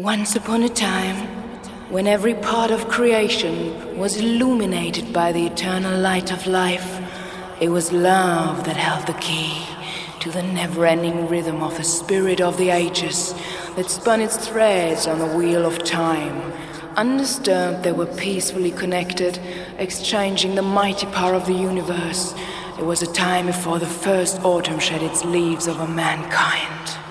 Once upon a time, when every part of creation was illuminated by the eternal light of life, it was love that held the key to the never ending rhythm of the spirit of the ages that spun its threads on the wheel of time. Undisturbed, they were peacefully connected, exchanging the mighty power of the universe. It was a time before the first autumn shed its leaves over mankind.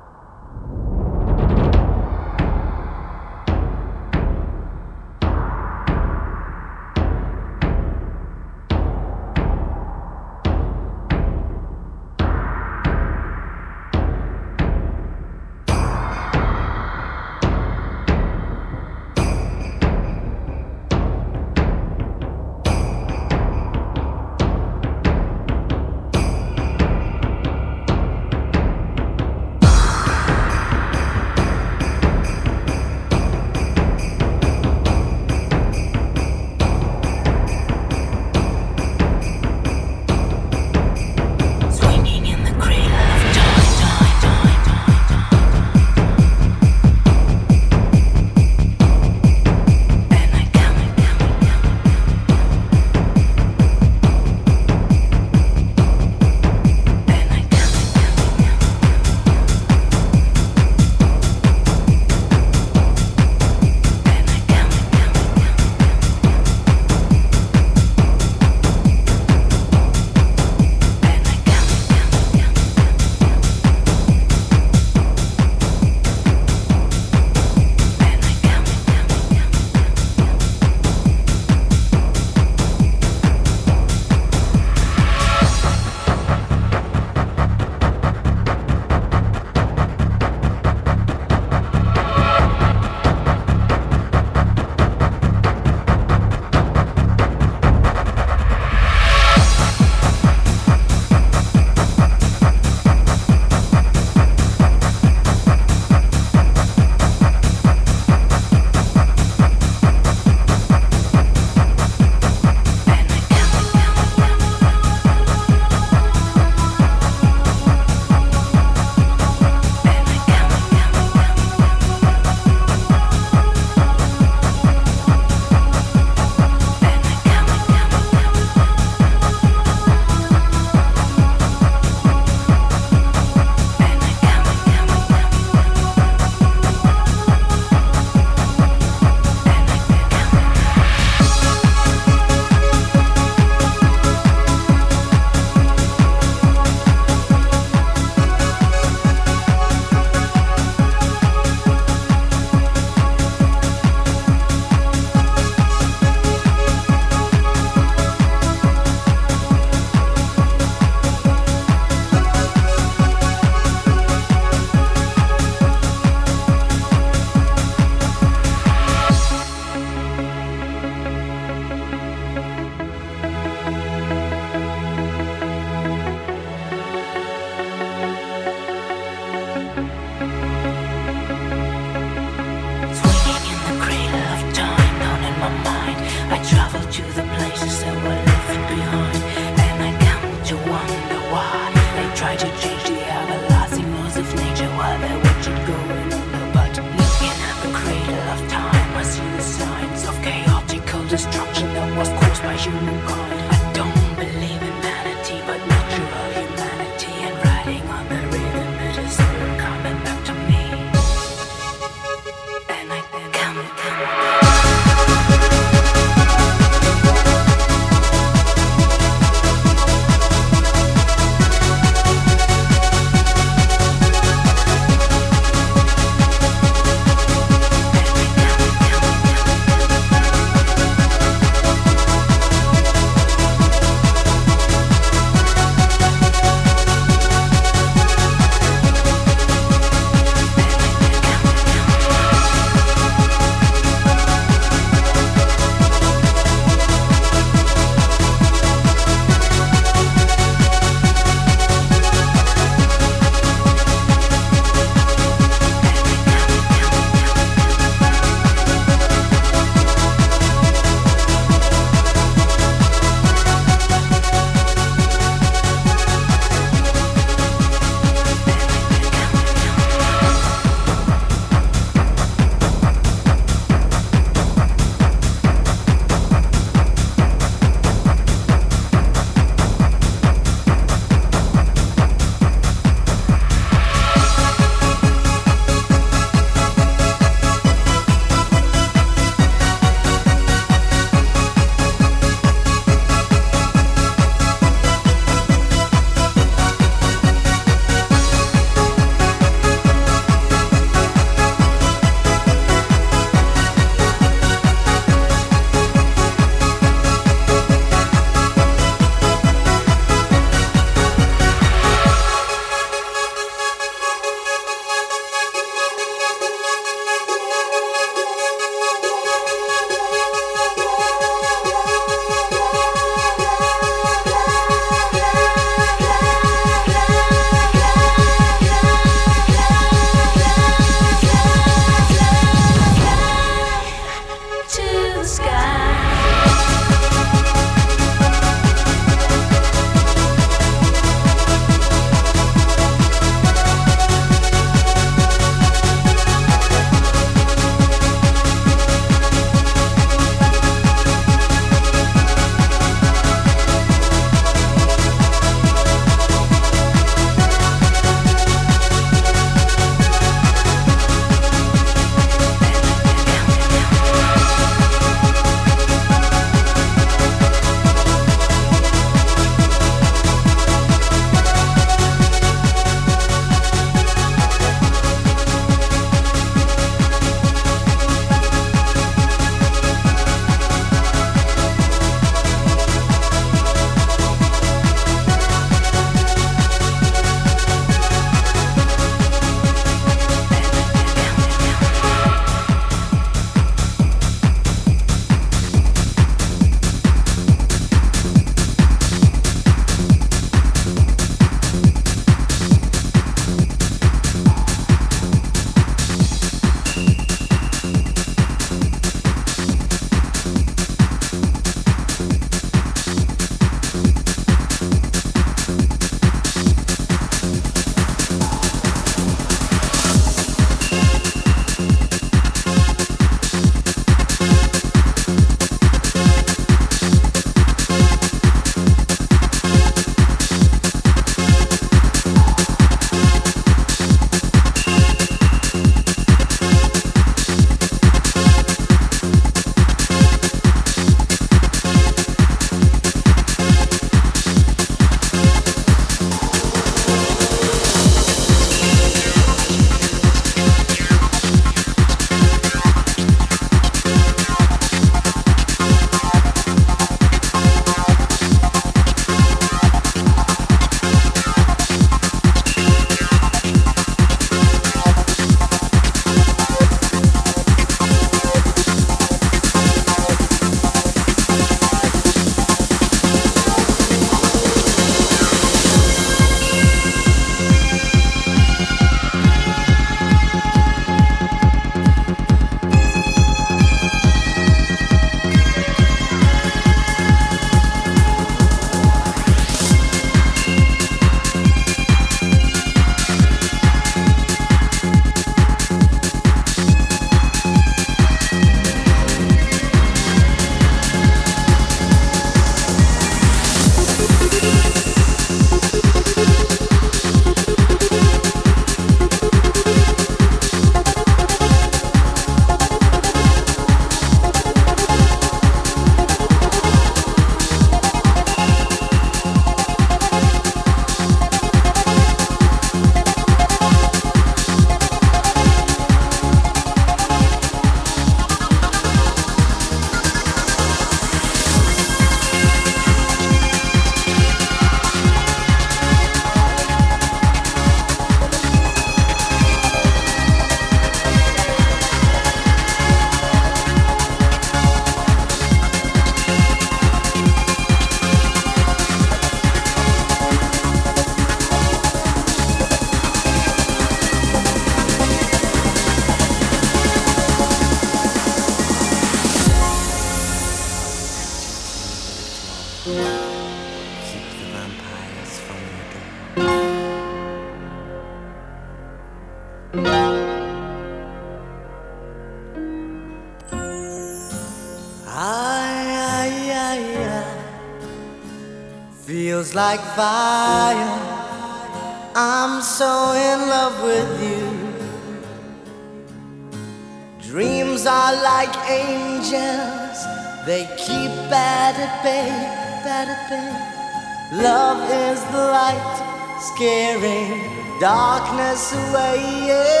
away. Yeah.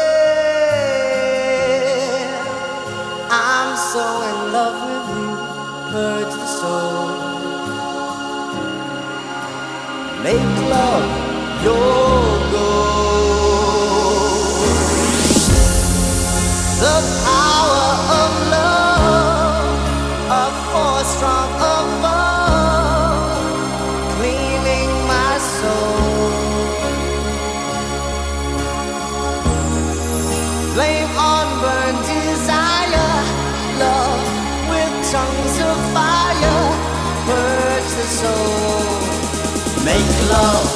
I'm so in love with you, purge the soul. Make love your. love.